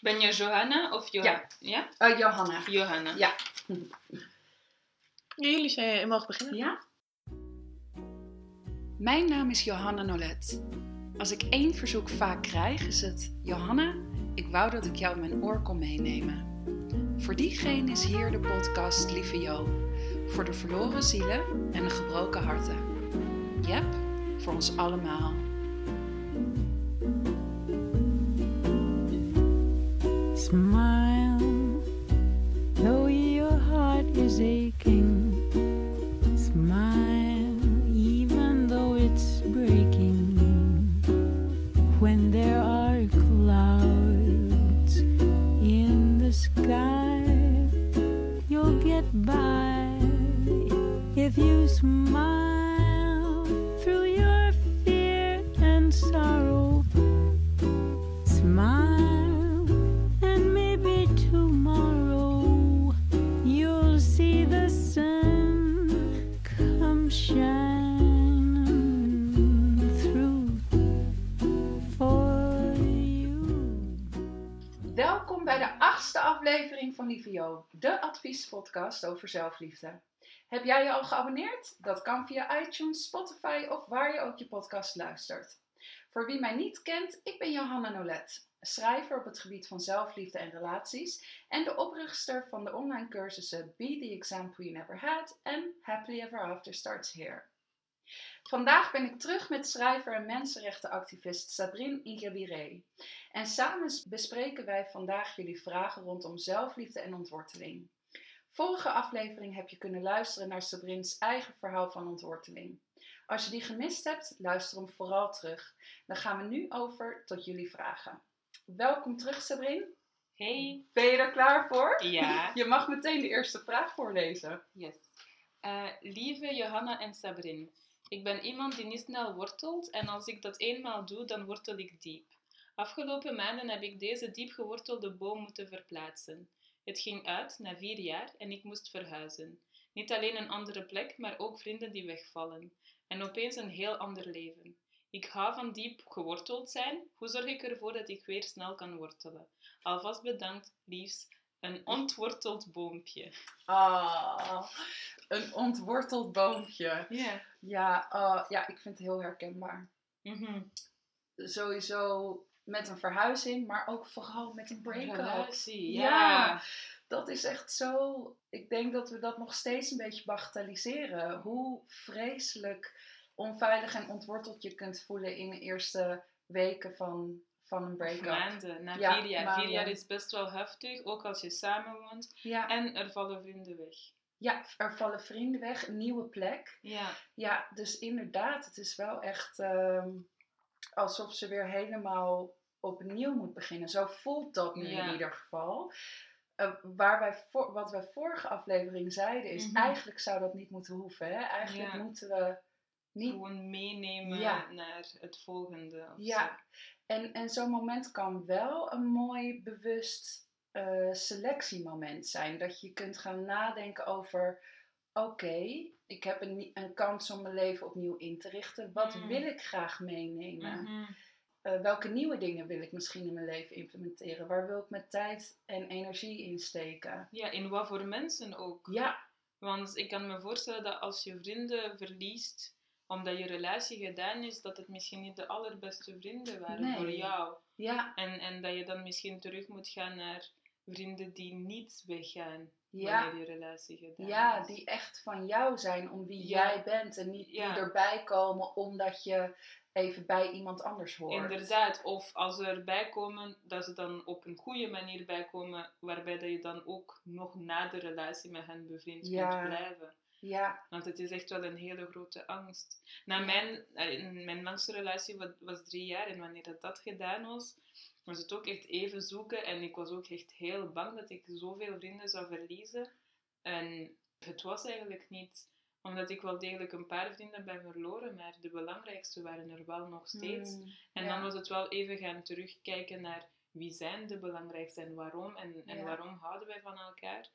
Ben je Johanna of Johanna? Ja. Eh, Johanna. Johanna. Ja. Jullie zijn, je mag beginnen. Ja? Mijn naam is Johanna Nolet. Als ik één verzoek vaak krijg, is het: Johanna, ik wou dat ik jou in mijn oor kon meenemen. Voor diegene is hier de podcast Lieve Jo. Voor de verloren zielen en de gebroken harten. Jep, voor ons allemaal. Smile, though your heart is aching. Jo, de adviespodcast over zelfliefde. Heb jij je al geabonneerd? Dat kan via iTunes, Spotify of waar je ook je podcast luistert. Voor wie mij niet kent, ik ben Johanna Nolet, schrijver op het gebied van zelfliefde en relaties en de oprichter van de online cursussen Be the Example You Never Had en Happily Ever After Starts Here. Vandaag ben ik terug met schrijver en mensenrechtenactivist Sabrine Ingabire. En samen bespreken wij vandaag jullie vragen rondom zelfliefde en ontworteling. Vorige aflevering heb je kunnen luisteren naar Sabrins eigen verhaal van ontworteling. Als je die gemist hebt, luister hem vooral terug. Dan gaan we nu over tot jullie vragen. Welkom terug, Sabrine. Hey. Ben je er klaar voor? Ja. Je mag meteen de eerste vraag voorlezen. Yes. Eh, lieve Johanna en Sabrin, ik ben iemand die niet snel wortelt en als ik dat eenmaal doe, dan wortel ik diep. Afgelopen maanden heb ik deze diep gewortelde boom moeten verplaatsen. Het ging uit na vier jaar en ik moest verhuizen. Niet alleen een andere plek, maar ook vrienden die wegvallen. En opeens een heel ander leven. Ik hou van diep geworteld zijn. Hoe zorg ik ervoor dat ik weer snel kan wortelen? Alvast bedankt, liefst. Een ontworteld boompje. Ah, een ontworteld boompje. Ja. Ja, ah, ja, ik vind het heel herkenbaar. Mhm. Sowieso met een verhuizing, maar ook vooral met een break-up. Ja. ja. Dat is echt zo. Ik denk dat we dat nog steeds een beetje bagatelliseren. Hoe vreselijk onveilig en ontworteld je kunt voelen in de eerste weken van, van een break-up. maanden, na Ja, vier jaar. Vier jaar is best wel heftig, ook als je samenwoont. Ja, En er vallen vrienden weg. Ja, er vallen vrienden weg, een nieuwe plek. Ja, Ja, dus inderdaad, het is wel echt ehm, alsof ze weer helemaal opnieuw moet beginnen. Zo voelt dat nu Ja. in ieder geval. Eh, waar wij voor, wat wij vorige aflevering zeiden is, Mhm. eigenlijk zou dat niet moeten hoeven. Hè? Eigenlijk Ja. moeten we niet... gewoon meenemen Ja. naar het volgende. Ja, en, en zo'n moment kan wel een mooi bewust eh, selectiemoment zijn. Dat je kunt gaan nadenken over, oké, ik heb een, een kans om mijn leven opnieuw in te richten. Wat Mm. wil ik graag meenemen? Mhm. Eh, welke nieuwe dingen wil ik misschien in mijn leven implementeren? Waar wil ik mijn tijd en energie in steken? Ja, in wat voor mensen ook. Ja, Want ik kan me voorstellen dat als je vrienden verliest, omdat je relatie gedaan is, dat het misschien niet de allerbeste vrienden waren Nee. voor jou. ja, En, en dat je dan misschien terug moet gaan naar vrienden die niet weggaan ja. wanneer je relatie gedaan Ja, is. die echt van jou zijn, om wie Ja. jij bent. En niet Ja. die erbij komen omdat je even bij iemand anders hoort. Inderdaad, of als ze erbij komen, dat ze dan op een goede manier bijkomen, waarbij dat je dan ook nog na de relatie met hen bevriend kunt blijven. Ja, Want het is echt wel een hele grote angst. Na mijn, eh, mijn langste relatie was, was drie jaar en wanneer dat, dat gedaan was, was het ook echt even zoeken. En ik was ook echt heel bang dat ik zoveel vrienden zou verliezen. En het was eigenlijk niet, omdat ik wel degelijk een paar vrienden ben verloren, maar de belangrijkste waren er wel nog steeds. Mm, En ja. dan was het wel even gaan terugkijken naar wie zijn de belangrijkste en waarom en, en Ja. waarom houden wij van elkaar.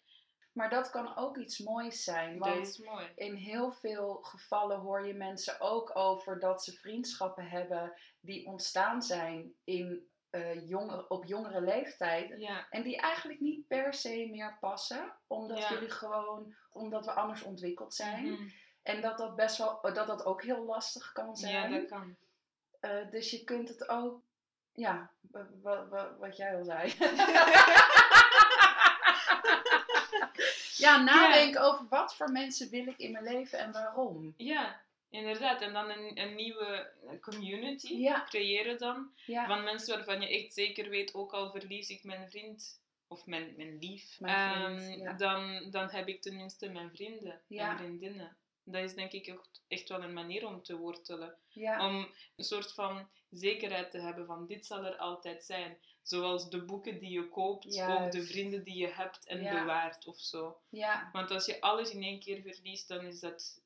Maar dat kan ook iets moois zijn. Dat Want is mooi. in heel veel gevallen hoor je mensen ook over dat ze vriendschappen hebben die ontstaan zijn in eh, jonge, op jongere leeftijd. Ja, En die eigenlijk niet per se meer passen. Omdat Ja. jullie gewoon, omdat we anders ontwikkeld zijn. Mhm. En dat dat best wel, dat dat ook heel lastig kan ja zijn. dat kan. Eh, dus je kunt het ook, ja, wa- wa- wa- wat jij al zei. ja, nadenken over wat voor mensen wil ik in mijn leven en waarom. Ja, inderdaad. En dan een, een nieuwe community Ja. creëren dan. Ja, Van mensen waarvan je echt zeker weet, ook al verlies ik mijn vriend of mijn, mijn lief, Mijn vriend, ehm, ja. dan, dan heb ik tenminste mijn vrienden en vriendinnen. Dat is denk ik ook echt wel een manier om te wortelen. Om een soort van zekerheid te hebben van dit zal er altijd zijn. Zoals de boeken die je koopt, ook de Juist. vrienden die je hebt en bewaart of zo. ja, Want als je alles in één keer verliest, dan is dat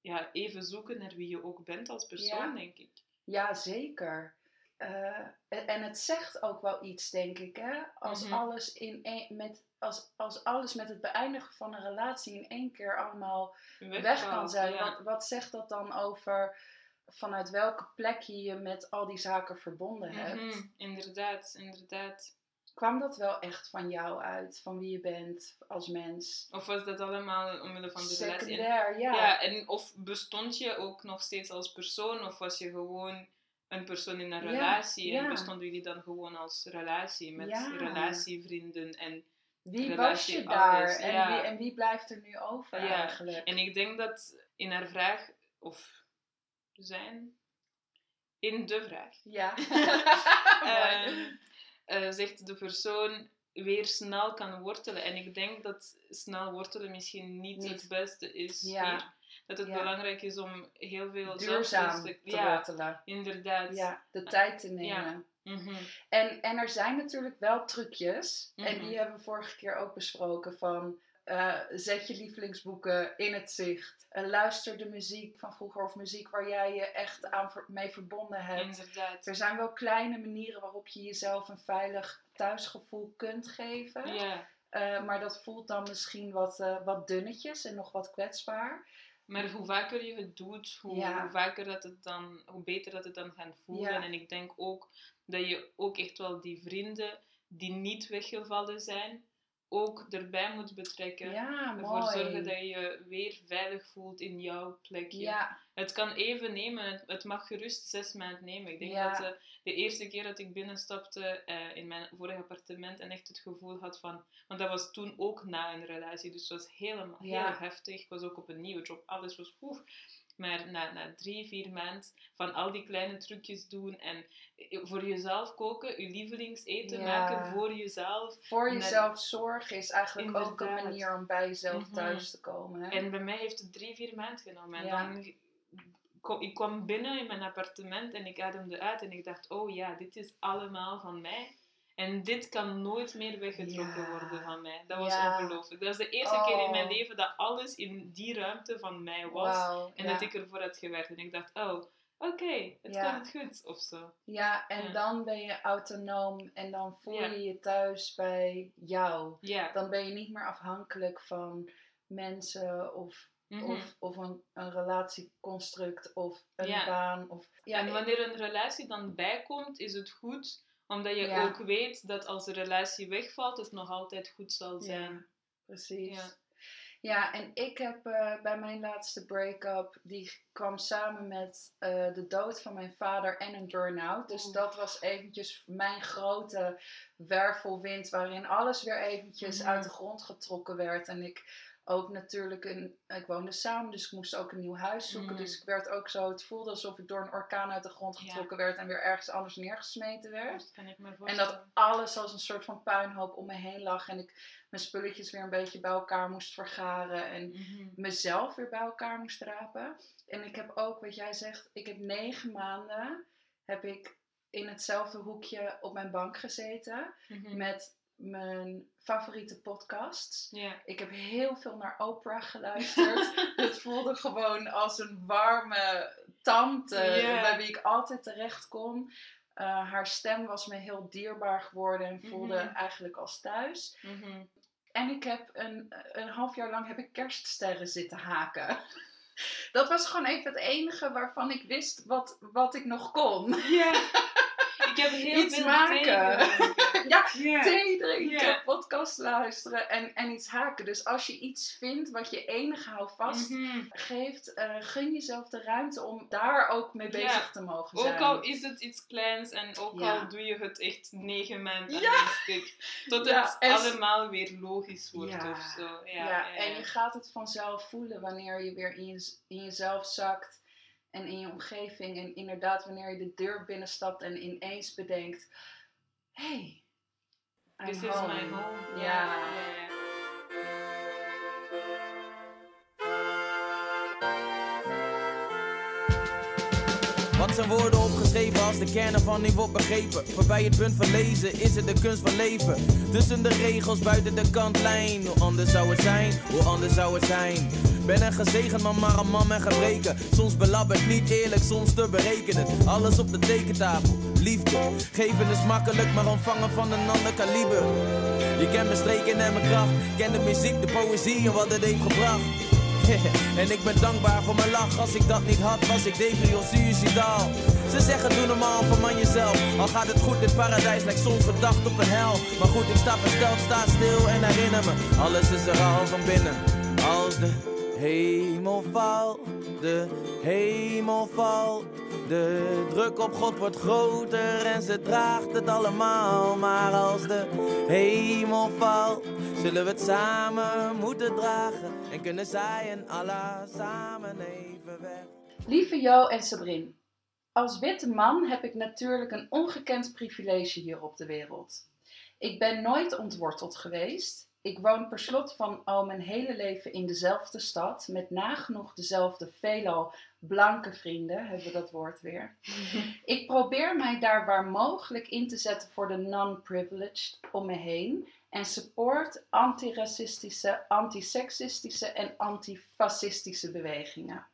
ja, even zoeken naar wie je ook bent als persoon, Ja. denk ik. ja, zeker. Eh, en het zegt ook wel iets, denk ik, hè? Als, Mhm. alles in met, als, als alles met het beëindigen van een relatie in één keer allemaal weg kan zijn. ja. Wat, wat zegt dat dan over vanuit welke plek je je met al die zaken verbonden hebt? Mhm, Inderdaad, inderdaad. Kwam dat wel echt van jou uit? Van wie je bent als mens? Of was dat allemaal omwille van de relatie? Ja. ja, en of bestond je ook nog steeds als persoon, of was je gewoon een persoon in een Ja, relatie en bestonden jullie dan gewoon als relatie met relatievrienden en wie was je daar? En, ja. wie, en wie blijft er nu over Ja, eigenlijk? En ik denk dat in haar vraag, of zijn, in de vraag, Ja. ehm, eh, zegt de persoon weer snel kan wortelen. En ik denk dat snel wortelen misschien niet, Niet. het beste is Ja. hier. Dat het Ja. belangrijk is om heel veel Duurzaam te Ja, wortelen. inderdaad. Ja, de tijd te nemen. Mhm. En, en er zijn natuurlijk wel trucjes. En Mhm. die hebben we vorige keer ook besproken. Van eh, zet je lievelingsboeken in het zicht. Luister de muziek van vroeger of muziek waar jij je echt aan ver- mee verbonden hebt. Inderdaad. Er zijn wel kleine manieren waarop je jezelf een veilig thuisgevoel kunt geven. Ja. Eh, maar dat voelt dan misschien wat, eh, wat dunnetjes en nog wat kwetsbaar. Maar hoe vaker je het doet, hoe, Ja. hoe vaker dat het dan, hoe beter dat het dan gaat voelen. Ja. En ik denk ook dat je ook echt wel die vrienden die niet weggevallen zijn, ook erbij moet betrekken. Ja, Ervoor zorgen dat je je weer veilig voelt in jouw plekje. Ja, Het kan even nemen, het, mag gerust zes maanden nemen. Ik denk Ja. dat eh, de eerste keer dat ik binnenstapte eh, in mijn vorige appartement en echt het gevoel had van... Want dat was toen ook na een relatie, dus het was helemaal Ja. heel heftig. Ik was ook op een nieuwe job, alles was oef. Maar na, na drie, vier maanden van al die kleine trucjes doen en eh, voor jezelf koken, je lievelingseten Ja. maken voor jezelf. voor jezelf zorgen is eigenlijk ook een manier om bij jezelf Mhm. thuis te komen. Hè? En bij mij heeft het drie, vier maanden genomen. En Ja. dan ik kwam binnen in mijn appartement en ik ademde uit en ik dacht, oh ja, dit is allemaal van mij. En dit kan nooit meer weggetrokken Ja. worden van mij. Dat was Ja. ongelooflijk. Dat was de eerste keer in mijn Oh. leven dat alles in die ruimte van mij was. En ja. dat ik ervoor had gewerkt. En ik dacht, oh, oké, het kan het goed, of zo. Ja, en dan ben je autonoom en dan voel je je thuis bij jou. Ja. Dan ben je niet meer afhankelijk van mensen of, Mhm. of, of een, een relatieconstruct of een Ja. baan. Of, ja, en wanneer een relatie dan bijkomt, is het goed, omdat je Ja. ook weet dat als de relatie wegvalt, het nog altijd goed zal zijn. Ja, precies. Ja. Ja, en ik heb eh, bij mijn laatste break-up, die kwam samen met eh, de dood van mijn vader en een burn-out. Dus dat was eventjes mijn grote wervelwind, waarin alles weer eventjes Mhm. uit de grond getrokken werd. En ik ook natuurlijk, een, ik woonde samen, dus ik moest ook een nieuw huis zoeken. Mhm. Dus ik werd ook zo, het voelde alsof ik door een orkaan uit de grond Ja. getrokken werd en weer ergens anders neergesmeten werd. Dat kan ik me En dat alles als een soort van puinhoop om me heen lag. En ik mijn spulletjes weer een beetje bij elkaar moest vergaren. En Mhm. mezelf weer bij elkaar moest rapen. En ik heb ook, wat jij zegt, ik heb negen maanden heb ik in hetzelfde hoekje op mijn bank gezeten. Mhm. Met mijn favoriete podcasts. Ik heb heel veel naar Oprah geluisterd. Het voelde gewoon als een warme tante bij wie ik altijd terecht kon. Eh, haar stem was me heel dierbaar geworden en voelde Mhm. eigenlijk als thuis. Mhm. En ik heb een, een half jaar lang heb ik kerststerren zitten haken. Dat was gewoon even het enige waarvan ik wist wat, wat ik nog kon. Ja. Ik heb heel Iets veel maken. Ja, thee drinken, podcast luisteren en, en iets haken. Dus als je iets vindt wat je enige houvast Mhm. geeft, eh, gun jezelf de ruimte om daar ook mee bezig te mogen zijn. Ook al is het iets kleins en ook Ja. al doe je het echt negen maanden aan Ja. een stuk. Tot Ja, het en allemaal weer logisch wordt Ja. of zo. Ja, en je gaat het vanzelf voelen wanneer je weer in, je, in jezelf zakt en in je omgeving. En inderdaad, wanneer je de deur binnenstapt en ineens bedenkt: hé, hey, This is home. my home. Ja. ja, ja. Wat zijn woorden opgeschreven als de kern ervan niet wordt begrepen? Voorbij het punt van lezen is het de kunst van leven. Tussen de regels, buiten de kantlijn. Hoe anders zou het zijn, hoe anders zou het zijn. Ben een gezegend man, maar een man met gebreken. Soms belabberd, niet eerlijk, soms te berekenen. Alles op de tekentafel, liefde. Geven is makkelijk, maar ontvangen van een ander kaliber. Je kent mijn streken en mijn kracht. Ken de muziek, de poëzie en wat het heeft gebracht. en ik ben dankbaar voor mijn lach. Als ik dat niet had, was ik depri of suicidaal. Ze zeggen doe normaal, verman jezelf. Al gaat het goed, dit paradijs lijkt soms verdacht op een hel. Maar goed, ik sta versteld, sta stil en herinner me. Alles is er al van binnen. Als de hemel valt, de hemel valt. De druk op God wordt groter en ze draagt het allemaal. Maar als de hemel valt, zullen we het samen moeten dragen. En kunnen zij en Allah samen even weg. Lieve Jo en Sabrin, als witte man heb ik natuurlijk een ongekend privilege hier op de wereld. Ik ben nooit ontworteld geweest. Ik woon per slot van al mijn hele leven in dezelfde stad, met nagenoeg dezelfde veelal blanke vrienden, hebben we dat woord weer. Ik probeer mij daar waar mogelijk in te zetten voor de non-privileged om me heen en support antiracistische, antiseksistische en antifascistische bewegingen.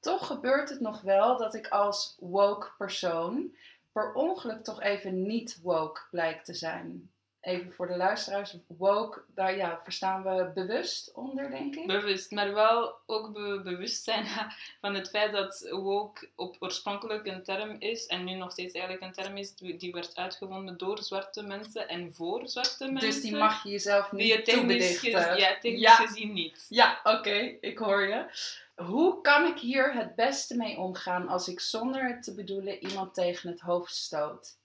Toch gebeurt het nog wel dat ik als woke persoon per ongeluk toch even niet woke blijkt te zijn. Even voor de luisteraars, woke, daar ja, verstaan we bewust onder, denk ik. Bewust, maar wel ook be- bewust zijn van het feit dat woke op oorspronkelijk een term is en nu nog steeds eigenlijk een term is die werd uitgevonden door zwarte mensen en voor zwarte mensen. Dus die mag je jezelf die je niet technisch, toebedichten. ja, technisch Ja. gezien niet. Ja, oké, ik hoor je. Hoe kan ik hier het beste mee omgaan als ik zonder het te bedoelen iemand tegen het hoofd stoot?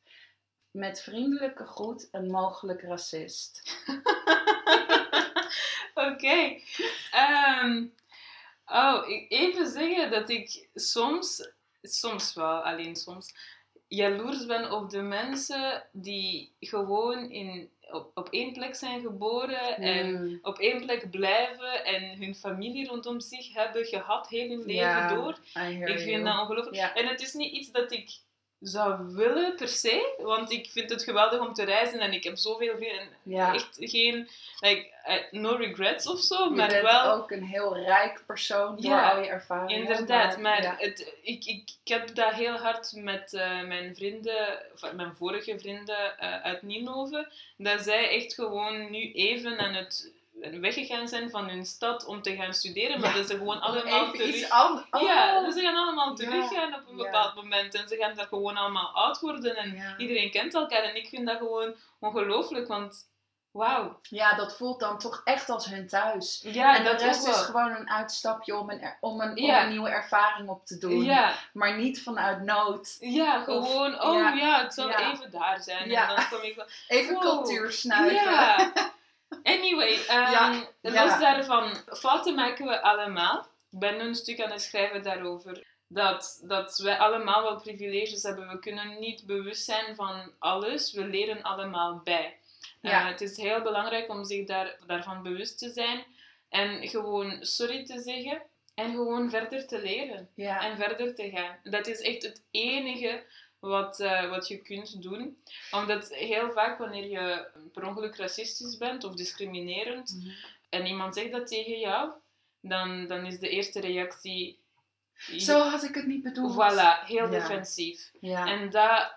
Met vriendelijke groet een mogelijk racist. Oké. Ehm, oh, ik, even zeggen dat ik soms, soms wel, alleen soms, jaloers ben op de mensen die gewoon in, op, op één plek zijn geboren en Hmm. op één plek blijven en hun familie rondom zich hebben gehad heel hun leven door. Ik vind dat ongelooflijk. En het is niet iets dat ik zou willen per se, want ik vind het geweldig om te reizen en ik heb zoveel vrienden. Ja. Echt geen, like, eh, no regrets of zo, Je maar bent wel. ook een heel rijk persoon door Ja, al je ervaringen. Inderdaad, maar ja. het, ik, ik, ik heb dat heel hard met eh, mijn vrienden, of mijn vorige vrienden eh, uit Ninove, dat zij echt gewoon nu even aan het weggegaan zijn van hun stad om te gaan studeren, maar Ja, dat ze gewoon allemaal terug... Ja, dus ze gaan allemaal Ja, teruggaan op een ja. bepaald moment en ze gaan daar gewoon allemaal oud worden en ja. iedereen kent elkaar en ik vind dat gewoon ongelooflijk, want wauw. ja, dat voelt dan toch echt als hun thuis. Ja, en de dat rest ook is wel. gewoon een uitstapje om een, er- om een, om Ja. een nieuwe ervaring op te doen. Ja, Maar niet vanuit nood. ja, gewoon, oh ja, ja, het zal ja. even daar zijn Ja. en dan kom ik wel... Even Wow. cultuur snuiven. Anyway, ehm, Ja, los daarvan, fouten maken we allemaal. Ik ben nu een stuk aan het schrijven daarover. Dat, dat wij allemaal wel privileges hebben. We kunnen niet bewust zijn van alles. We leren allemaal bij. Ja. Eh, het is heel belangrijk om zich daar, daarvan bewust te zijn. En gewoon sorry te zeggen. En gewoon verder te leren Ja. en verder te gaan. Dat is echt het enige wat, eh, wat je kunt doen. Omdat heel vaak wanneer je per ongeluk racistisch bent of discriminerend Mhm. en iemand zegt dat tegen jou, dan, dan is de eerste reactie... Zo had ik het niet bedoeld. Voilà, heel Ja. defensief. Ja. En dat,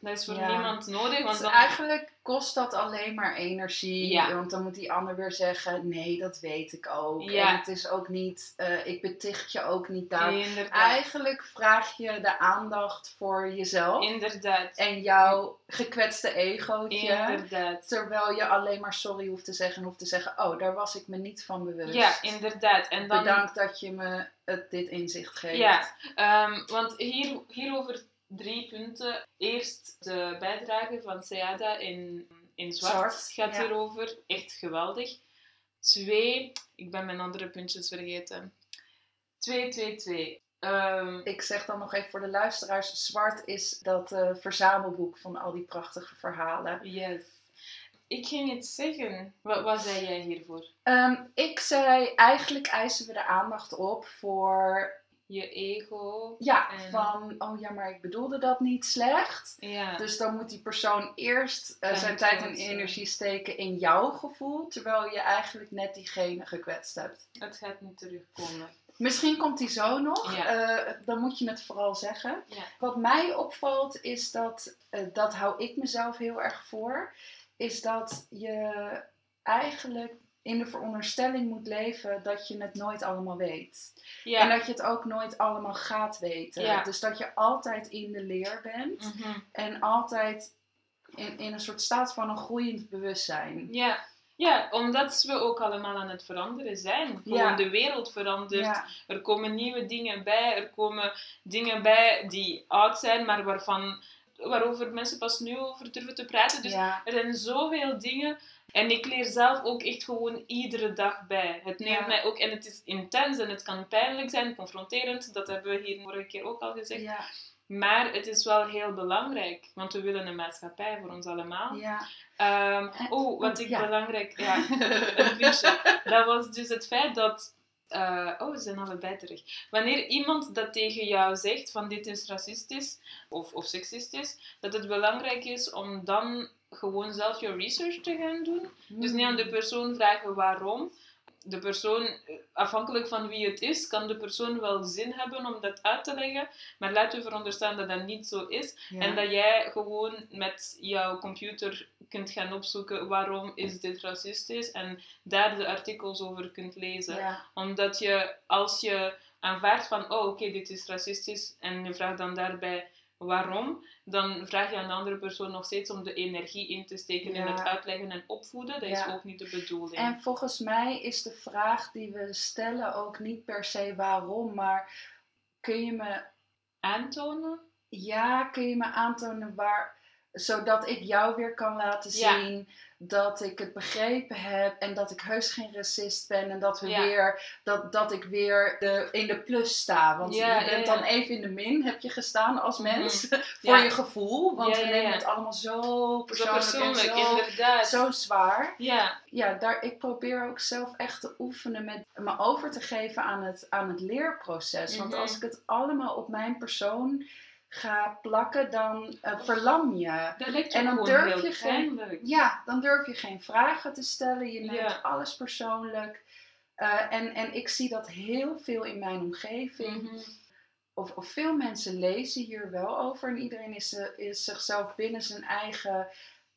dat is voor Ja. niemand nodig. Want Dus dan, eigenlijk kost dat alleen maar energie. Ja. Want dan moet die ander weer zeggen: nee, dat weet ik ook. Ja. En het is ook niet, eh, ik beticht je ook niet daar. Eigenlijk vraag je de aandacht voor jezelf inderdaad, en jouw gekwetste egootje. inderdaad. Terwijl je alleen maar sorry hoeft te zeggen en hoeft te zeggen: Oh, daar was ik me niet van bewust. Ja, inderdaad. En dan, Bedankt dat je me het, dit inzicht geeft. Ja, ehm, want hier, hierover drie punten. Eerst de bijdrage van Seada in, in zwart, Zwart, gaat ja. hierover. Echt geweldig. Twee, ik ben mijn andere puntjes vergeten. Twee, twee, twee. Ehm, Ik zeg dan nog even voor de luisteraars: Zwart is dat eh, verzamelboek van al die prachtige verhalen. yes. Ik ging iets zeggen. Wat, wat zei jij hiervoor? Ehm, ik zei, eigenlijk eisen we de aandacht op voor, Je ego. ja, En- van, oh ja, maar ik bedoelde dat niet slecht. Ja. Dus dan moet die persoon eerst eh, zijn tijd en energie steken in jouw gevoel, terwijl je eigenlijk net diegene gekwetst hebt. Het gaat niet terugkomen. Misschien komt die zo nog, Ja. eh, dan moet je het vooral zeggen. Ja. Wat mij opvalt is dat, eh, dat hou ik mezelf heel erg voor, is dat je eigenlijk in de veronderstelling moet leven dat je het nooit allemaal weet. Ja. En dat je het ook nooit allemaal gaat weten. Ja. Dus dat je altijd in de leer bent Mhm. en altijd in, in een soort staat van een groeiend bewustzijn. Ja. ja, omdat we ook allemaal aan het veranderen zijn. Gewoon Ja. de wereld verandert. Ja, Er komen nieuwe dingen bij. Er komen dingen bij die oud zijn, maar waarvan, waarover mensen pas nu over durven te praten. Dus ja, er zijn zoveel dingen. En ik leer zelf ook echt gewoon iedere dag bij. Het neemt Ja. mij ook, en het is intens en het kan pijnlijk zijn, confronterend. Dat hebben we hier vorige keer ook al gezegd. ja, Maar het is wel heel belangrijk, want we willen een maatschappij voor ons allemaal. ja. Ehm, oh, wat ik belangrijk... Ja. Dat was dus het feit dat... eh, oh, we zijn allebei terug. Wanneer iemand dat tegen jou zegt, van dit is racistisch of, of seksistisch, dat het belangrijk is om dan gewoon zelf je research te gaan doen. Dus niet aan de persoon vragen waarom. De persoon, afhankelijk van wie het is, kan de persoon wel zin hebben om dat uit te leggen. Maar laten we veronderstellen dat dat niet zo is. Ja. En dat jij gewoon met jouw computer kunt gaan opzoeken waarom is dit racistisch en daar de artikels over kunt lezen. Ja, Omdat je, als je aanvaardt van, oh oké, dit is racistisch en je vraagt dan daarbij waarom, dan vraag je aan de andere persoon nog steeds om de energie in te steken in het uitleggen en opvoeden. Dat Ja. is ook niet de bedoeling. En volgens mij is de vraag die we stellen ook niet per se waarom, maar kun je me, Aantonen? ja, kun je me aantonen waar, zodat ik jou weer kan laten Ja. zien dat ik het begrepen heb en dat ik heus geen racist ben en dat we Ja. weer, dat, dat ik weer de, in de plus sta. Want Ja, je bent dan even in de min, heb je gestaan als Mhm. mens, voor je gevoel. Want we nemen het allemaal zo Zo persoonlijk, en zo, inderdaad. zo zwaar Ja, ja, daar, ik probeer ook zelf echt te oefenen met me over te geven aan het, aan het leerproces. Want Mhm. als ik het allemaal op mijn persoon ga plakken, dan eh, verlam je. En dan durf je geen- pijnlijk. Ja, dan durf je geen vragen te stellen. Je neemt Ja. alles persoonlijk. Eh, en, en ik zie dat heel veel in mijn omgeving. Mhm. Of, of veel mensen lezen hier wel over. En iedereen is, eh, is zichzelf binnen zijn eigen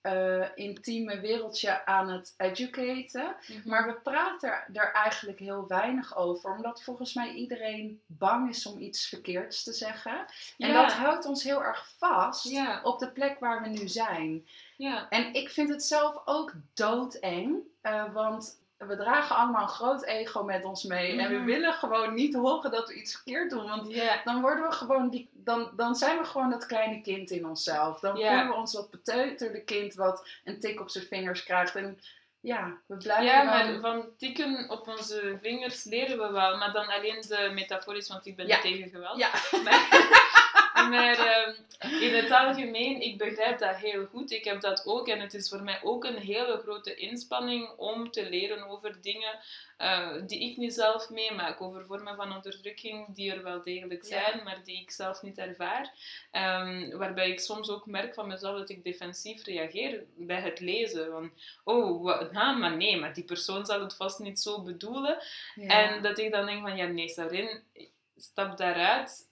eh, intieme wereldje aan het educaten. Mhm. Maar we praten er eigenlijk heel weinig over, omdat volgens mij iedereen bang is om iets verkeerds te zeggen. En dat houdt ons heel erg vast Ja. op de plek waar we nu zijn. Ja. En ik vind het zelf ook doodeng, eh, want we dragen allemaal een groot ego met ons mee. En we Mhm. willen gewoon niet horen dat we iets verkeerd doen, want dan worden we gewoon die, dan, dan zijn we gewoon dat kleine kind in onszelf. Dan Ja. voelen we ons dat beteuterde kind wat een tik op zijn vingers krijgt. En ja, we blijven Ja, maar van tikken op onze vingers leren we wel, maar dan alleen de metaforisch, want ik ben Ja. tegen geweld. Ja. Maar, maar ehm, in het algemeen, ik begrijp dat heel goed. Ik heb dat ook en het is voor mij ook een hele grote inspanning om te leren over dingen eh, die ik niet zelf meemaak. Over vormen van onderdrukking die er wel degelijk Ja. zijn, maar die ik zelf niet ervaar. Ehm, waarbij ik soms ook merk van mezelf dat ik defensief reageer bij het lezen. Van, oh, wat, nou, maar nee, maar die persoon zal het vast niet zo bedoelen. Ja. En dat ik dan denk van, ja nee, Sarin, stap daaruit.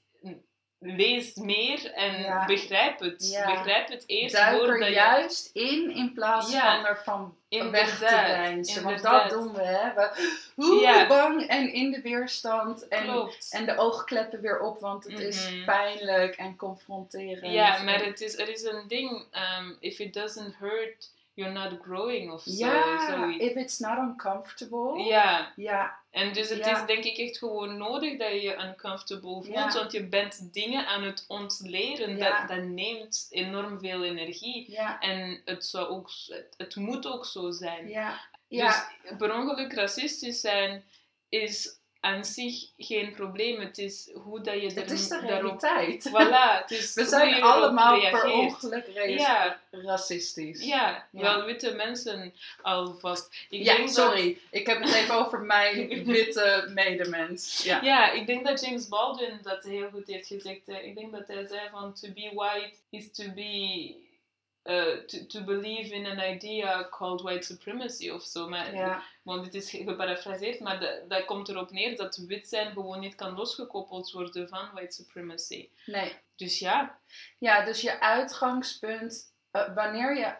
Lees meer en Ja. begrijp het. Ja. Begrijp het eerst Duik er je... juist in in plaats Ja, van ervan weg te deinzen. Want dat doen we, hè. We Ja. bang en in de weerstand. En, Klopt. en de oogkleppen weer op, want het is Mhm. pijnlijk en confronterend. Ja, maar het is, er is een ding, um, if it doesn't hurt, you're not growing of zo. Ja, if it's not uncomfortable. Ja, Ja, en dus het Ja. is denk ik echt gewoon nodig dat je je uncomfortable voelt, want je bent dingen aan het ontleren. Ja. Dat, dat neemt enorm veel energie. ja, En het, zou ook, het, het moet ook zo zijn. ja. Ja, Dus per ongeluk racistisch zijn is aan zich geen probleem. Het is hoe dat je het er is de daarop... realiteit. Voilà, het is We zijn allemaal per ongeluk Ja, racistisch. ja, Ja. wel witte mensen alvast. Ik Ja, denk dat- sorry. Ik heb het even over mijn witte medemens. Ja. Ja, ik denk dat James Baldwin dat heel goed heeft gezegd. Ik denk dat hij zei van to be white is to be uh, to, to believe in an idea called white supremacy of zo. Maar, Ja. Want dit is ge- geparafraseerd, maar de- dat komt erop neer dat wit zijn gewoon niet kan losgekoppeld worden van white supremacy. Nee. Dus ja, Ja, dus je uitgangspunt, eh, wanneer je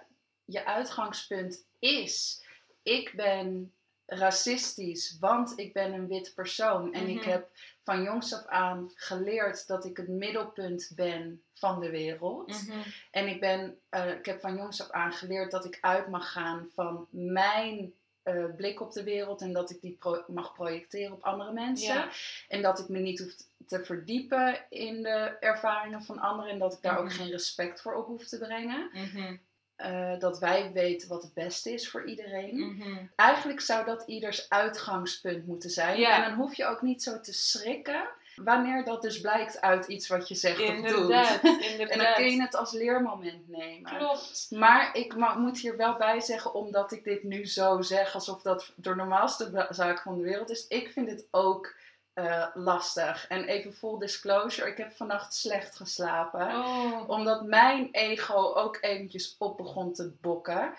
je uitgangspunt is, ik ben racistisch, want ik ben een wit persoon en ik Mhm. heb van jongs af aan geleerd dat ik het middelpunt ben van de wereld. mhm, En ik, ben, eh, ik heb van jongs af aan geleerd dat ik uit mag gaan van mijn eh, blik op de wereld en dat ik die pro- mag projecteren op andere mensen. Ja. En dat ik me niet hoef te verdiepen in de ervaringen van anderen en dat ik daar ook Mhm. geen respect voor op hoef te brengen. mhm, Eh, dat wij weten wat het beste is voor iedereen. mhm. Eigenlijk zou dat ieders uitgangspunt moeten zijn. Ja. En dan hoef je ook niet zo te schrikken wanneer dat dus blijkt uit iets wat je zegt of doet. inderdaad. En dan kun je het als leermoment nemen. Klopt. Maar ik moet hier wel bij zeggen, omdat ik dit nu zo zeg, alsof dat de normaalste zaak van de wereld is. Ik vind het ook eh, lastig. En even full disclosure, ik heb vannacht slecht geslapen. Oh. Omdat mijn ego ook eventjes op begon te bokken.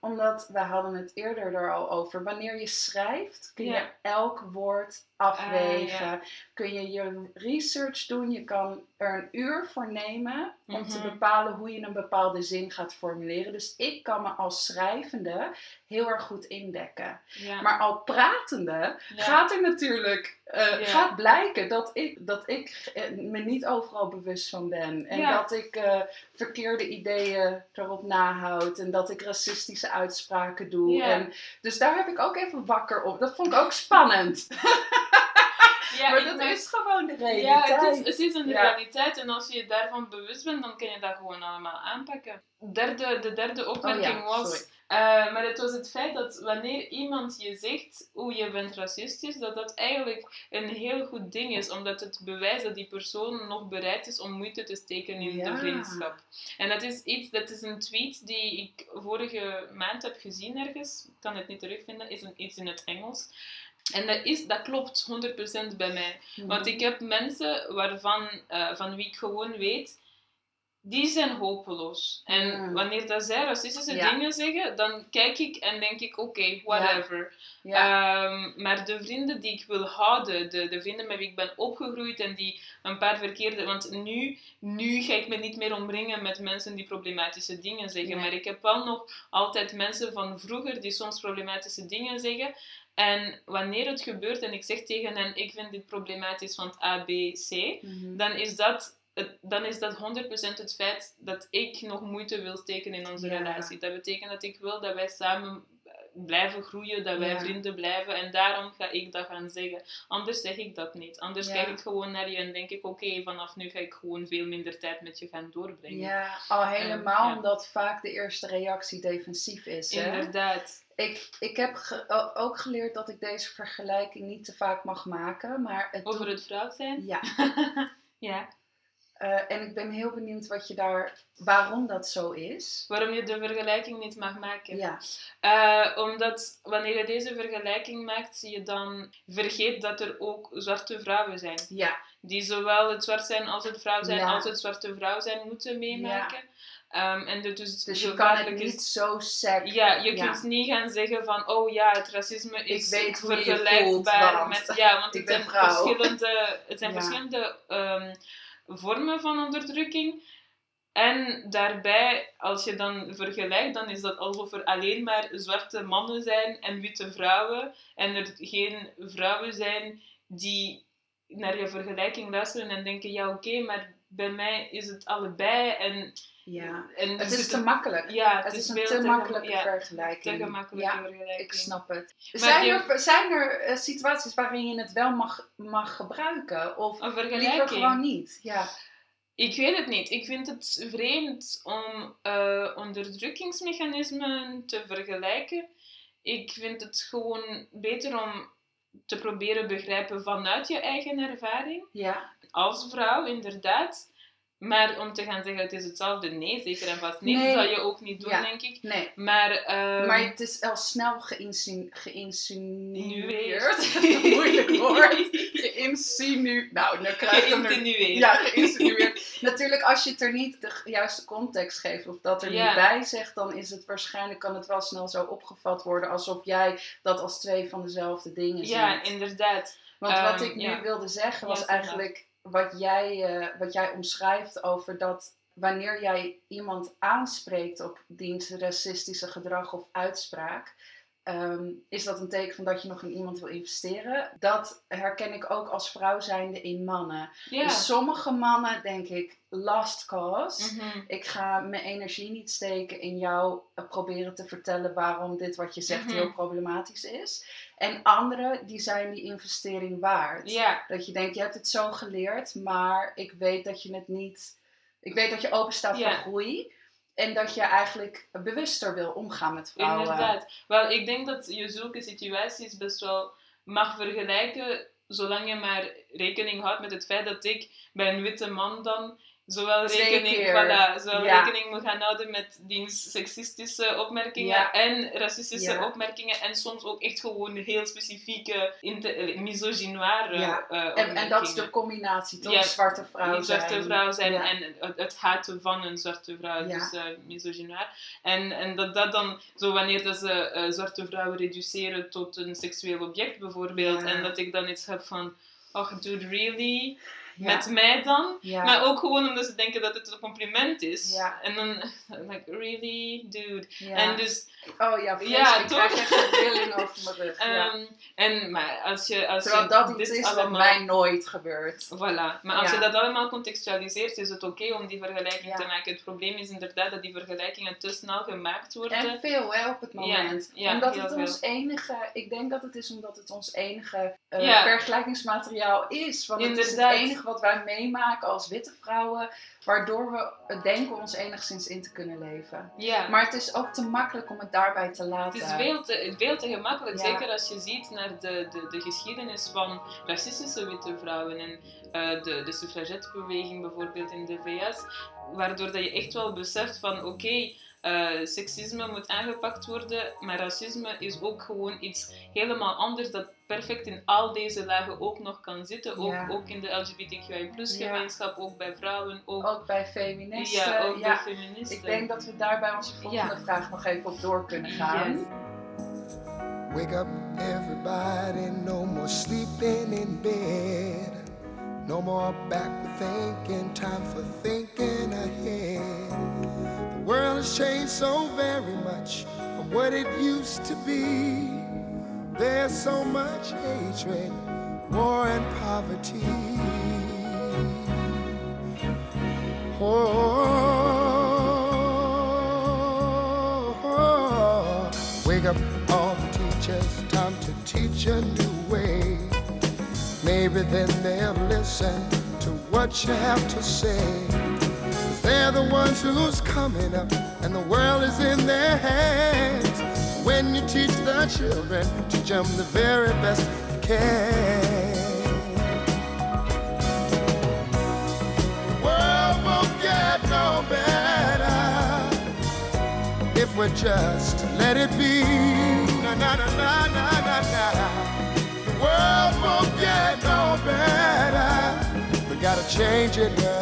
Omdat, we hadden het eerder er al over, wanneer je schrijft kun je elk woord afwegen. Ah, ja. Kun je je research doen, je kan er een uur voor nemen om te Mhm. bepalen hoe je een bepaalde zin gaat formuleren. Dus ik kan me als schrijvende heel erg goed indekken. Ja. Maar al pratende Ja. gaat er natuurlijk eh, Ja. gaat blijken dat ik, dat ik eh, me niet overal bewust van ben. En dat ik eh, verkeerde ideeën erop nahoud. En dat ik racistische uitspraken doe. En, dus daar heb ik ook even wakker op. Dat vond ik ook spannend. Ja, maar dat is gewoon de Ja, realiteit. het is, het is een Ja. realiteit en als je je daarvan bewust bent, dan kan je dat gewoon allemaal aanpakken. Derde, de derde opmerking Oh ja, was, eh, maar het was het feit dat wanneer iemand je zegt hoe je bent racistisch, dat dat eigenlijk een heel goed ding is, omdat het bewijst dat die persoon nog bereid is om moeite te steken in Ja. de vriendschap. En dat is iets, dat is een tweet die ik vorige maand heb gezien ergens, ik kan het niet terugvinden, is een, iets in het Engels. En dat, is, dat klopt 100% bij mij. Mhm. Want ik heb mensen waarvan, eh, van wie ik gewoon weet, die zijn hopeloos. En Mm. wanneer dat zij racistische Ja. dingen zeggen, dan kijk ik en denk ik, oké, whatever. ja. Ehm, maar de vrienden die ik wil houden, de, de vrienden met wie ik ben opgegroeid en die een paar verkeerde... Want nu, nu ga ik me niet meer omringen met mensen die problematische dingen zeggen. Nee. Maar ik heb wel nog altijd mensen van vroeger die soms problematische dingen zeggen. En wanneer het gebeurt en ik zeg tegen hen, ik vind dit problematisch, want A, B, C Mhm. dan is dat, dan is dat 100% het feit dat ik nog moeite wil steken in onze Ja. relatie. Dat betekent dat ik wil dat wij samen blijven groeien, dat wij Ja. vrienden blijven. En daarom ga ik dat gaan zeggen. Anders zeg ik dat niet. Anders Ja. kijk ik gewoon naar je en denk ik, oké, vanaf nu ga ik gewoon veel minder tijd met je gaan doorbrengen. Ja, al helemaal ja. omdat vaak de eerste reactie defensief is. Hè? Inderdaad. Ik, ik heb ge- ook geleerd dat ik deze vergelijking niet te vaak mag maken. Maar het Over het vrouw zijn? Ja, Ja. Eh, en ik ben heel benieuwd wat je daar, waarom dat zo is. Waarom je de vergelijking niet mag maken. Ja, Eh, omdat wanneer je deze vergelijking maakt, je dan vergeet dat er ook zwarte vrouwen zijn. ja, Die zowel het zwart zijn als het vrouw zijn, Ja. als het zwarte vrouw zijn, moeten meemaken. Ehm, en dus dus je kan het gevaarlijk is- niet zo sec. Ja, je Ja. kunt niet gaan zeggen van, oh ja, het racisme is voelt, vergelijkbaar want met... Ja, want het zijn verschillende, het zijn Ja. verschillende ehm, vormen van onderdrukking. En daarbij, als je dan vergelijkt, dan is dat alsof er alleen maar zwarte mannen zijn en witte vrouwen. En er geen vrouwen zijn die naar je vergelijking luisteren en denken, ja oké, maar bij mij is het allebei. En, Ja. en Het er is te makkelijk. Ja, Het is een veel te makkelijke ja, vergelijking. te Ja, vergelijking. ik snap het. Maar Zijn er, zijn er eh, situaties waarin je het wel mag, mag gebruiken? Of Een liever gewoon niet? Ja. Ik weet het niet. Ik vind het vreemd om eh, onderdrukkingsmechanismen te vergelijken. Ik vind het gewoon beter om te proberen begrijpen vanuit je eigen ervaring. ja. Als vrouw, inderdaad. Maar om te gaan zeggen het is hetzelfde, nee, zeker en vast niet. Nee. Dat zou je ook niet doen, Ja. denk ik. Nee. Maar, ehm, Maar het is al snel geïnsinu- geïnsinueerd. Geïnsinueerd. Moeilijk woord. Geïnsinu... Nou, nu krijg er... geïnsinueerd. Ja, geïnsinueerd. Natuurlijk, als je het er niet de juiste context geeft of dat er Ja. niet bij zegt, dan is het waarschijnlijk, kan het wel snel zo opgevat worden alsof jij dat als twee van dezelfde dingen Ja, ziet. inderdaad. Want wat Ehm, ik nu ja. wilde zeggen was Ja, eigenlijk wat jij, eh, wat jij omschrijft over dat wanneer jij iemand aanspreekt op diens racistische gedrag of uitspraak, ehm, is dat een teken van dat je nog in iemand wil investeren. Dat herken ik ook als vrouw zijnde in mannen. Ja. Dus sommige mannen denk ik, last cause. Mhm. Ik ga mijn energie niet steken in jou eh, proberen te vertellen waarom dit wat je zegt Mhm. heel problematisch is. En anderen, die zijn die investering waard. Ja, Dat je denkt, je hebt het zo geleerd, maar ik weet dat je het niet... Ik weet dat je open staat voor groei. En dat je eigenlijk bewuster wil omgaan met vrouwen. Inderdaad. Wel, ik denk dat je zulke situaties best wel mag vergelijken, zolang je maar rekening houdt met het feit dat ik bij een witte man dan zowel rekening, voilà, zowel Ja. rekening moet gaan houden met diens seksistische opmerkingen Ja. en racistische Ja. opmerkingen en soms ook echt gewoon heel specifieke, misogynoire Ja. eh, En, opmerkingen. en dat is de combinatie, toch? Zwarte vrouw een zwarte zijn. vrouw zijn en het, het haten van een zwarte vrouw, dus uh. En, en dat dat dan, zo wanneer dat ze eh, zwarte vrouwen reduceren tot een seksueel object bijvoorbeeld, en dat ik dan iets heb van, oh dude, really? Ja. Met mij dan? Ja. Maar ook gewoon omdat ze denken dat het een compliment is. Ja. En dan, like, really, dude? Ja. En dus, Oh ja, Ja, ja ik toch? krijg echt een rilling over mijn rug. ja. ehm, en, maar als je, als Terwijl je dat iets dit is wat allemaal... mij nooit gebeurt. Voilà. Maar als Ja. je dat allemaal contextualiseert, is het oké om die vergelijking Ja. te maken. Het probleem is inderdaad dat die vergelijkingen te snel gemaakt worden. En veel hè, op het moment. Ja, ja, omdat het veel. ons enige, ik denk dat het is omdat het ons enige eh, Ja. vergelijkingsmateriaal is. Want het is het Inderdaad. Enige wat wij meemaken als witte vrouwen, waardoor we denken ons enigszins in te kunnen leven. ja. Maar het is ook te makkelijk om het daarbij te laten. het is veel te, veel te gemakkelijk, Ja. zeker als je ziet naar de, de, de geschiedenis van racistische witte vrouwen en eh, de, de suffragettebeweging bijvoorbeeld in de VS, waardoor dat je echt wel beseft van oké, eh, seksisme moet aangepakt worden, maar racisme is ook gewoon iets helemaal anders dat perfect in al deze lagen ook nog kan zitten, ook, Ja. ook in de LGBTQI plus Ja. gemeenschap, ook bij vrouwen, ook, Ook bij feministen. ja, ook ja. bij feministen. Ik denk dat we daar bij onze volgende Ja. vraag nog even op door kunnen gaan. Yes. Wake up, everybody. No more sleeping in bed. No more backward thinking. Time for thinking has changed so very much from what it used to be. There's so much hatred, war, and poverty. Oh, wake up all the teachers, time to teach a new way. Maybe then they'll listen to what you have to say. They're the ones who's coming up, and the world is in their hands. When you teach the children, teach them the very best you can. The world won't get no better if we just let it be. Na na na na na na na. The world won't get no better. We gotta change it now,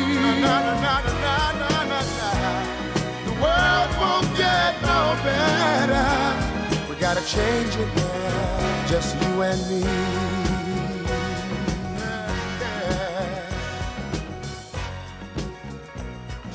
Na, na, na, na, na, na, na, na. The world won't get no better. We gotta change it now, just you and me. Yeah.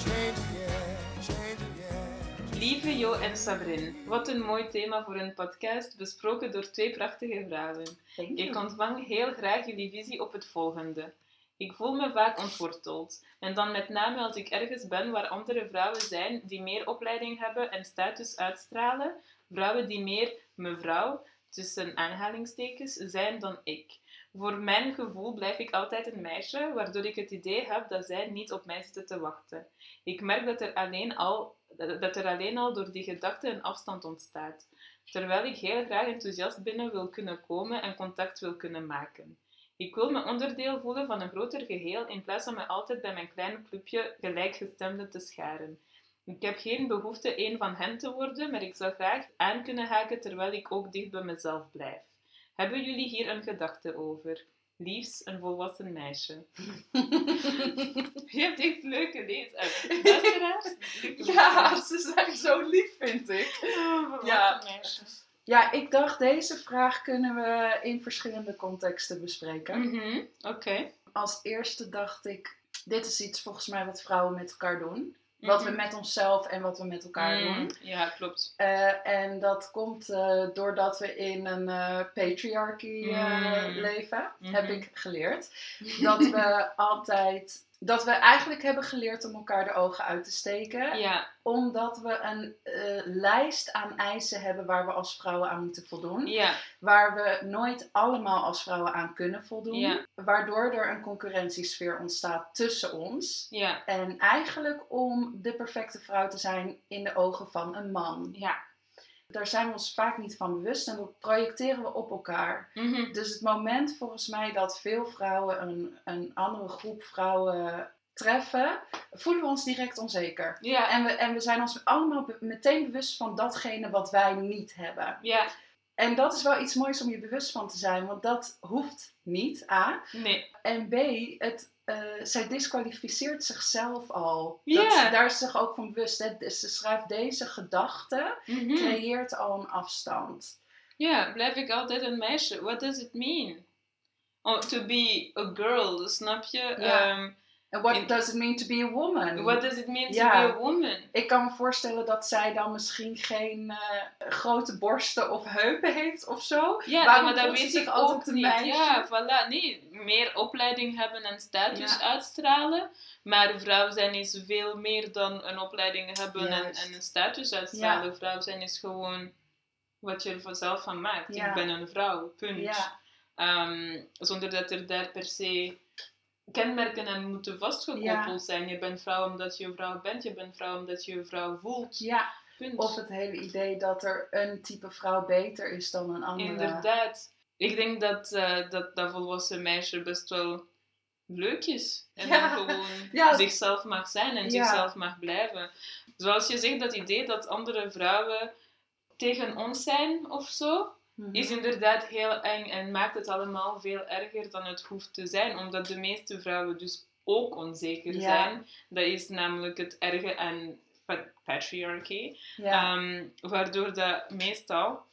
Change it, yeah, change it, yeah. Lieve Jo en Sabrin, wat een mooi thema voor een podcast, besproken door twee prachtige vrouwen. Ik ontvang heel graag jullie visie op het volgende. Ik voel me vaak ontworteld. En dan met name als ik ergens ben waar andere vrouwen zijn die meer opleiding hebben en status uitstralen. Vrouwen die meer mevrouw, tussen aanhalingstekens, zijn dan ik. Voor mijn gevoel blijf ik altijd een meisje, waardoor ik het idee heb dat zij niet op mij zitten te wachten. Ik merk dat er alleen al, dat er alleen al door die gedachte een afstand ontstaat. Terwijl ik heel graag enthousiast binnen wil kunnen komen en contact wil kunnen maken. Ik wil me onderdeel voelen van een groter geheel in plaats van me altijd bij mijn kleine clubje gelijkgestemden te scharen. Ik heb geen behoefte een van hen te worden, maar ik zou graag aan kunnen haken terwijl ik ook dicht bij mezelf blijf. Hebben jullie hier een gedachte over? Liefst een volwassen meisje. Je hebt echt leuke lees. Luisteraars? Ja, ze zijn zo lief, vind ik. Oh, volwassen Ja. meisjes. Ja, ik dacht deze vraag kunnen we in verschillende contexten bespreken. Mhm, Oké. Als eerste dacht ik, dit is iets volgens mij wat vrouwen met elkaar doen. Wat we Mhm. met onszelf en wat we met elkaar Mm, doen. Ja, klopt. Eh, en dat komt eh, doordat we in een eh patriarchy Mm. leven, Mhm. heb ik geleerd. Dat we altijd, dat we eigenlijk hebben geleerd om elkaar de ogen uit te steken. Ja, Omdat we een eh, lijst aan eisen hebben waar we als vrouwen aan moeten voldoen. ja, Waar we nooit allemaal als vrouwen aan kunnen voldoen. Ja. Waardoor er een concurrentiesfeer ontstaat tussen ons. ja, En eigenlijk om de perfecte vrouw te zijn in de ogen van een man. ja. Daar zijn we ons vaak niet van bewust en dat projecteren we op elkaar. Mhm. Dus het moment volgens mij dat veel vrouwen een, een andere groep vrouwen treffen, voelen we ons direct onzeker. Ja, En we, en we zijn ons allemaal meteen bewust van datgene wat wij niet hebben. ja, En dat is wel iets moois om je bewust van te zijn, want dat hoeft niet, A. nee. En B, het, eh, zij disqualificeert zichzelf al. Dat, daar is ze zich ook van bewust. Hè. Dus Ze schrijft deze gedachte, Mhm. creëert al een afstand. Ja, blijf ik altijd een meisje? What does it mean? Oh, to be a girl, snap je? Ehm, En what In- does it mean to be a woman? what does it mean to Ja. be a woman? Ik kan me voorstellen dat zij dan misschien geen eh, grote borsten of heupen heeft of zo. Ja, Waarom maar dat weet ik ook niet. meisje? Ja, voilà. Nee, meer opleiding hebben en status Ja. uitstralen. Maar vrouw zijn is veel meer dan een opleiding hebben en, en een status uitstralen. Vrouw zijn is gewoon wat je er vanzelf van maakt. Ja. Ik ben een vrouw, punt. Ja, Ehm, zonder dat er daar per se kenmerken aan moeten vastgekoppeld zijn. Je bent vrouw omdat je een vrouw bent, je bent vrouw omdat je een vrouw voelt. ja. Punt. Of het hele idee dat er een type vrouw beter is dan een andere. Inderdaad. Ik denk dat, eh, dat dat volwassen meisje best wel leuk is. En Ja. gewoon Ja. zichzelf mag zijn en Ja. zichzelf mag blijven. Zoals je zegt, dat idee dat andere vrouwen tegen ons zijn of zo. Is inderdaad heel eng en maakt het allemaal veel erger dan het hoeft te zijn. Omdat de meeste vrouwen dus ook onzeker Ja. zijn. Dat is namelijk het erge aan pa- patriarchy. ja. Ehm, waardoor dat meestal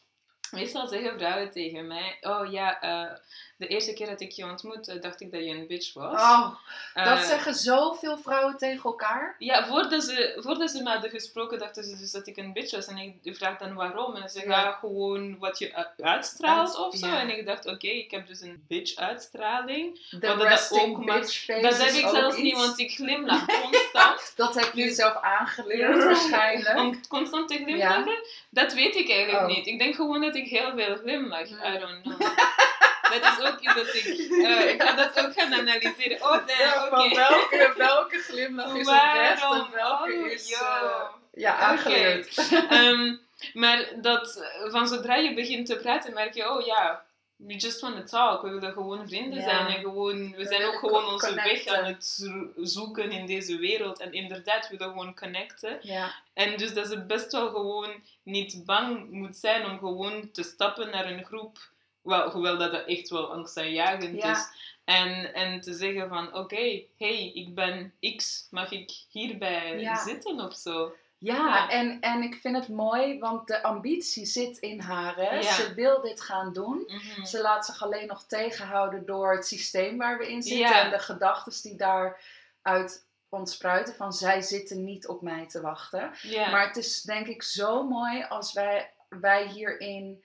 Meestal zeggen vrouwen tegen mij: Oh ja, eh, de eerste keer dat ik je ontmoette, dacht ik dat je een bitch was. Oh, Eh, dat zeggen zoveel vrouwen tegen elkaar. Ja, voordat ze, voordat ze me hadden gesproken, dachten ze dus dat ik een bitch was. En ik vraag dan waarom. En ze Ja. gaan gewoon wat je uitstraalt Uit- of zo. ja. En ik dacht, oké, ik heb dus een bitch-uitstraling. Dat dat resting ook mag- bitch face Dat heb ik zelfs niet, want ik glimlach constant. Dat heb je Dus- jezelf aangeleerd waarschijnlijk. Om constant te glimlachen, dat weet ik eigenlijk Oh. niet. Ik denk gewoon dat ik heel veel glimlach. Hmm. I don't know. dat is ook iets dat ik... eh, ik ga dat ook gaan analyseren. Oh, Ja, oké. van welke, welke glimlach is oprecht en Waarom? welke Oh, is eh, ja, aangeleerd. Ehm, maar dat van zodra je begint te praten, merk je, oh ja, we just want to talk. We willen gewoon vrienden Ja. zijn en gewoon, we, We zijn ook gewoon onze weg aan het zo- zoeken in deze wereld. En inderdaad, we willen gewoon connecten. Ja, En dus dat ze best wel gewoon niet bang moet zijn om gewoon te stappen naar een groep. Wel, hoewel dat dat echt wel angstaanjagend Ja. is. En, en te zeggen van, oké, hey, ik ben X, mag ik hierbij zitten of zo? Ja. En, en ik vind het mooi, want de ambitie zit in haar. Hè? Ja. Ze wil dit gaan doen. Mhm. Ze laat zich alleen nog tegenhouden door het systeem waar we in zitten Ja. en de gedachten die daaruit ontspruiten van zij zitten niet op mij te wachten. Ja. Maar het is denk ik zo mooi als wij, wij hierin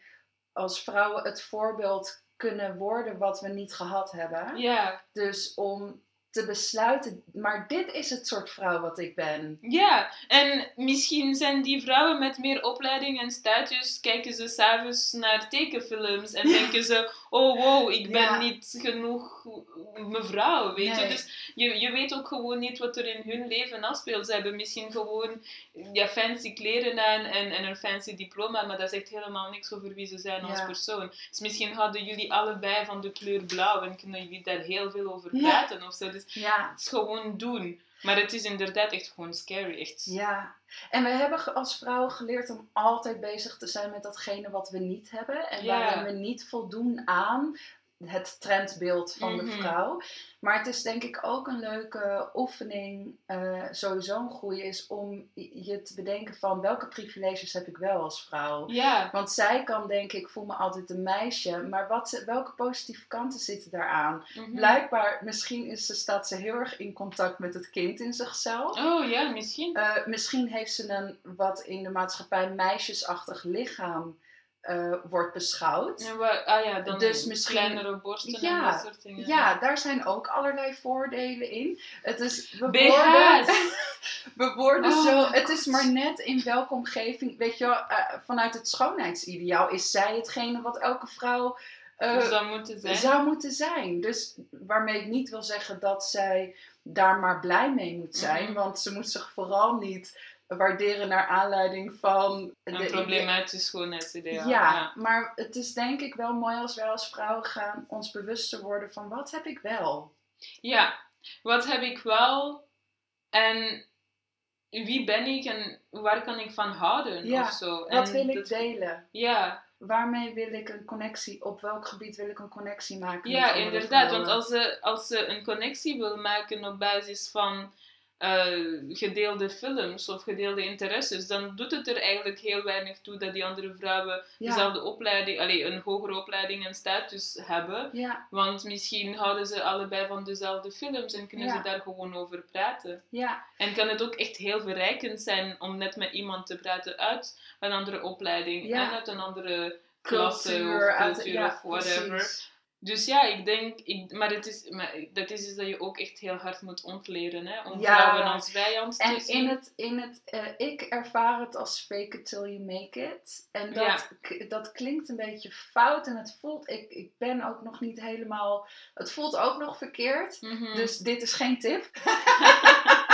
als vrouwen het voorbeeld kunnen worden wat we niet gehad hebben. ja. Dus om te besluiten, maar dit is het soort vrouw wat ik ben. Ja, en misschien zijn die vrouwen met meer opleiding en status, kijken ze s'avonds naar tekenfilms en denken ze, oh wow, ik ben Ja. niet genoeg mevrouw, weet je. Dus je, je weet ook gewoon niet wat er in hun leven afspeelt. Ze hebben misschien gewoon ja, fancy kleren aan en, en een fancy diploma, maar dat zegt helemaal niks over wie ze zijn als persoon. Dus misschien hadden jullie allebei van de kleur blauw en kunnen jullie daar heel veel over Ja. praten of zo. Dus Ja, het is gewoon doen. Maar het is inderdaad echt gewoon scary. Echt. ja. En we hebben als vrouwen geleerd om altijd bezig te zijn met datgene wat we niet hebben. En Ja. waarin we niet voldoen aan het trendbeeld van de Mhm. vrouw. Maar het is denk ik ook een leuke oefening, eh, sowieso een goede is om je te bedenken van welke privileges heb ik wel als vrouw. Want zij kan denken, ik voel me altijd een meisje. Maar wat, welke positieve kanten zitten daaraan? mhm. Blijkbaar, misschien is ze, staat ze heel erg in contact met het kind in zichzelf. Oh ja, misschien. Eh, misschien heeft ze een wat in de maatschappij meisjesachtig lichaam eh, wordt beschouwd. Ja, wa- ah ja, dan Dus misschien- kleinere borsten en Ja, dat soort dingen. Ja, daar zijn ook allerlei voordelen in. Het is, we worden, we worden Oh zo, het is maar net in welke omgeving, weet je wel, eh, vanuit het schoonheidsideaal is zij hetgene wat elke vrouw eh, Dus dat moet het zijn. zou moeten zijn. Dus waarmee ik niet wil zeggen dat zij daar maar blij mee moet zijn. Mhm. Want ze moet zich vooral niet waarderen naar aanleiding van... Een de- problematisch schoonheidsideaal. Ja, maar het is denk ik wel mooi als wij als vrouwen gaan ons bewuster worden van wat heb ik wel. Ja, wat heb ik wel en wie ben ik en waar kan ik van houden Ja, of zo. Wat En wil ik dat- delen? Ja, Waarmee wil ik een connectie, op welk gebied wil ik een connectie maken? ja inderdaad. vrouwen? Want als ze, als ze een connectie wil maken op basis van eh, gedeelde films of gedeelde interesses, dan doet het er eigenlijk heel weinig toe dat die andere vrouwen Ja. dezelfde opleiding, allee, een hogere opleiding en status hebben. Ja, Want misschien houden ze allebei van dezelfde films en kunnen Ja. ze daar gewoon over praten. ja, En kan het ook echt heel verrijkend zijn om net met iemand te praten uit een andere opleiding en uit een andere klasse of cultuur of whatever. precies. Dus ja, ik denk, ik, maar, het is, maar dat is iets dat je ook echt heel hard moet ontleren, hè? om Ja. vrouwen als vijand te En zien. in het, in het eh, ik ervaar het als fake it till you make it. En dat, Ja. dat klinkt een beetje fout en het voelt, ik, ik ben ook nog niet helemaal, het voelt ook nog verkeerd. Mhm. Dus dit is geen tip.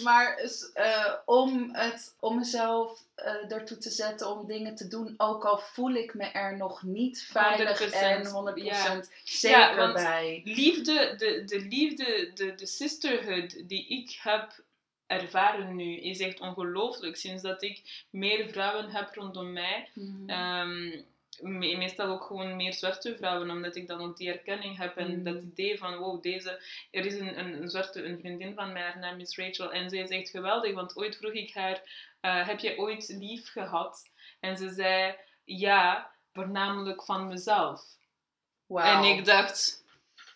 maar eh, om, het, om mezelf eh ertoe te zetten om dingen te doen, ook al voel ik me er nog niet veilig 100%, en 100% ja. zeker Ja, want- bij. liefde, de, de liefde, de, de sisterhood die ik heb ervaren nu, is echt ongelooflijk. Sinds dat ik meer vrouwen heb rondom mij, Mhm. Ehm, me- meestal ook gewoon meer zwarte vrouwen, omdat ik dan ook die erkenning heb en Mm. dat idee van, wow, deze, er is een, een, een zwarte, een vriendin van mij, haar naam is Rachel, en zij is echt geweldig, want ooit vroeg ik haar, eh, heb je ooit lief gehad? En ze zei, ja, voornamelijk van mezelf. Wauw. En ik dacht,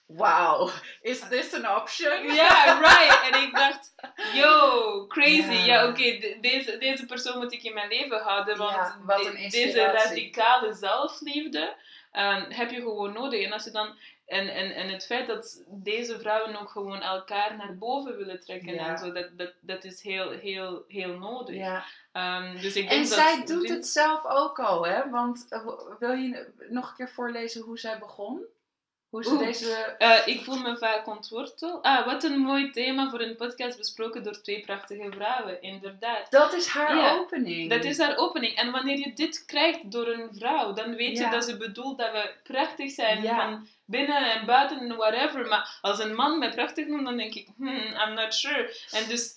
Wauw. Is this an option? ja, right. En ik dacht, yo, crazy. Ja. Ja, oké, de- deze, deze persoon moet ik in mijn leven houden. Want Ja, wat een deze radicale zelfliefde ehm, heb je gewoon nodig. En als je dan... En, en, en het feit dat deze vrouwen ook gewoon elkaar naar boven willen trekken Ja. en zo, dat, dat, dat is heel, heel, heel nodig. Ja. Ehm, dus ik En denk dat zij doet het zelf ook al, hè? Want eh, wil je nog een keer voorlezen hoe zij begon? Hoe ze Oeh. deze... Eh, ik voel me vaak ontworteld. Ah, wat een mooi thema voor een podcast besproken door twee prachtige vrouwen, inderdaad. Dat is haar Ja, opening. Dat is haar opening. En wanneer je dit krijgt door een vrouw, dan weet Ja. je dat ze bedoelt dat we prachtig zijn Ja. van binnen en buiten en whatever. Maar als een man mij prachtig noemt, dan denk ik, hmm, I'm not sure. En dus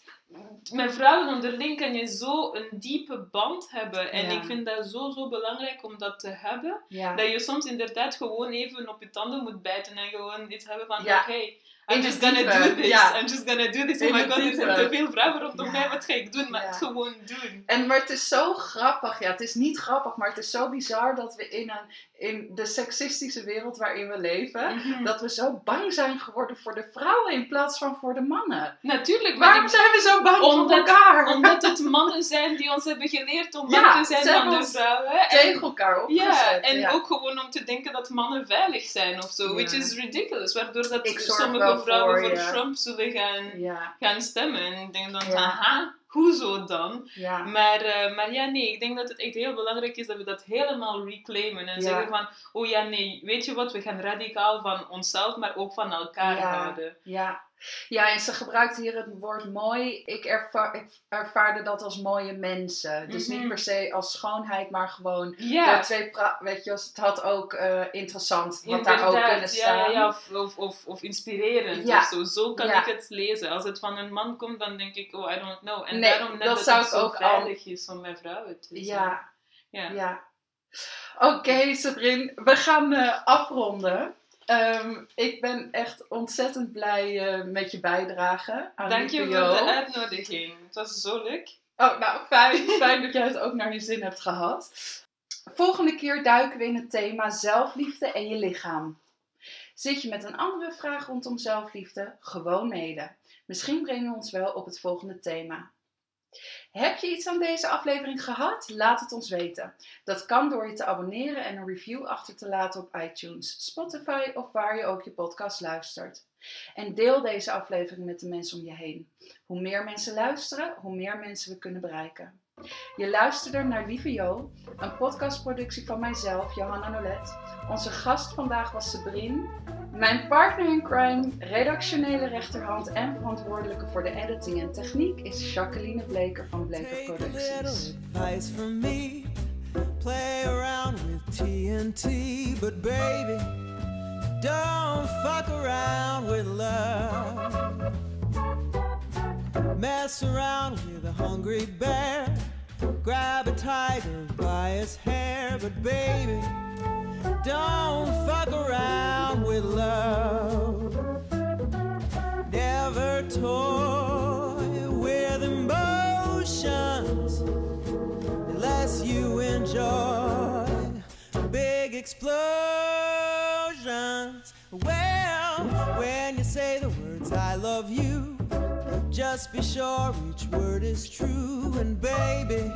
met vrouwen onderling kan je zo een diepe band hebben. En Ja. ik vind dat zo, zo belangrijk om dat te hebben. Ja. Dat je soms inderdaad gewoon even op je tanden moet bijten en gewoon iets hebben van, oké, I'm just gonna do this. ja. I'm just gonna do this. Oh my god, er zijn te veel vrouwen rondom Ja. mij. Wat ga ik doen? Maar het gewoon doen. En, maar het is zo grappig. Ja, het is niet grappig, maar het is zo bizar dat we in, een, in de seksistische wereld waarin we leven... Mhm. Dat we zo bang zijn geworden voor de vrouwen in plaats van voor de mannen. Natuurlijk, Waarom ik- zijn we zo bang voor elkaar? omdat het mannen zijn die ons hebben geleerd om Ja, bang te zijn van de vrouwen. En- Tegen elkaar opgezet. ja, en ook gewoon om te denken dat mannen veilig zijn of zo. Which is ridiculous. Waardoor dat sommige vrouwen voor. Trump zullen gaan, Ja, gaan stemmen. En ik denk dan, Ja. aha, hoezo dan? Maar, eh, maar ja, nee, ik denk dat het echt heel belangrijk is dat we dat helemaal reclaimen. En zeggen van, oh ja, nee, weet je wat, we gaan radicaal van onszelf, maar ook van elkaar houden. Ja. Ja, en ze gebruikt hier het woord mooi. Ik, ervaar, ik ervaarde dat als mooie mensen. Dus Mhm. niet per se als schoonheid, maar gewoon Ja, door twee... Weet je, het had ook eh, interessant wat daar ook kunnen staan. Ja, ja, of, of, of, of inspirerend Ja. of zo. Zo kan ik het lezen. Als het van een man komt, dan denk ik, oh, I don't know. En Nee, daarom net dat dat, zou het ook al- veilig is om met vrouwen te zijn. Ja, ja. ja. Oké, Sabrin, we gaan eh, afronden. Ehm, ik ben echt ontzettend blij eh, met je bijdrage aan Dank je voor de uitnodiging. Het was zo leuk. Oh, nou, fijn, fijn dat jij het ook naar je zin hebt gehad. Volgende keer duiken we in het thema zelfliefde en je lichaam. Zit je met een andere vraag rondom zelfliefde? Gewoon mede. Misschien brengen we ons wel op het volgende thema. Heb je iets aan deze aflevering gehad? Laat het ons weten. Dat kan door je te abonneren en een review achter te laten op iTunes, Spotify of waar je ook je podcast luistert. En deel deze aflevering met de mensen om je heen. Hoe meer mensen luisteren, hoe meer mensen we kunnen bereiken. Je luisterde naar Lieve Jo, een podcastproductie van mijzelf, Johanna Nolet. Onze gast vandaag was Sabrin. Mijn partner in crime, redactionele rechterhand en verantwoordelijke voor de editing en techniek is Jacqueline Bleker van Bleker Producties. me. Play around with TNT, but baby, don't fuck around with love. Mess around with a hungry bear. Grab a tiger by his hair, but baby, don't fuck around with love. Never toy with emotions unless you enjoy big explosions. Well, when you say the words I love you, just be sure each word is true. And baby,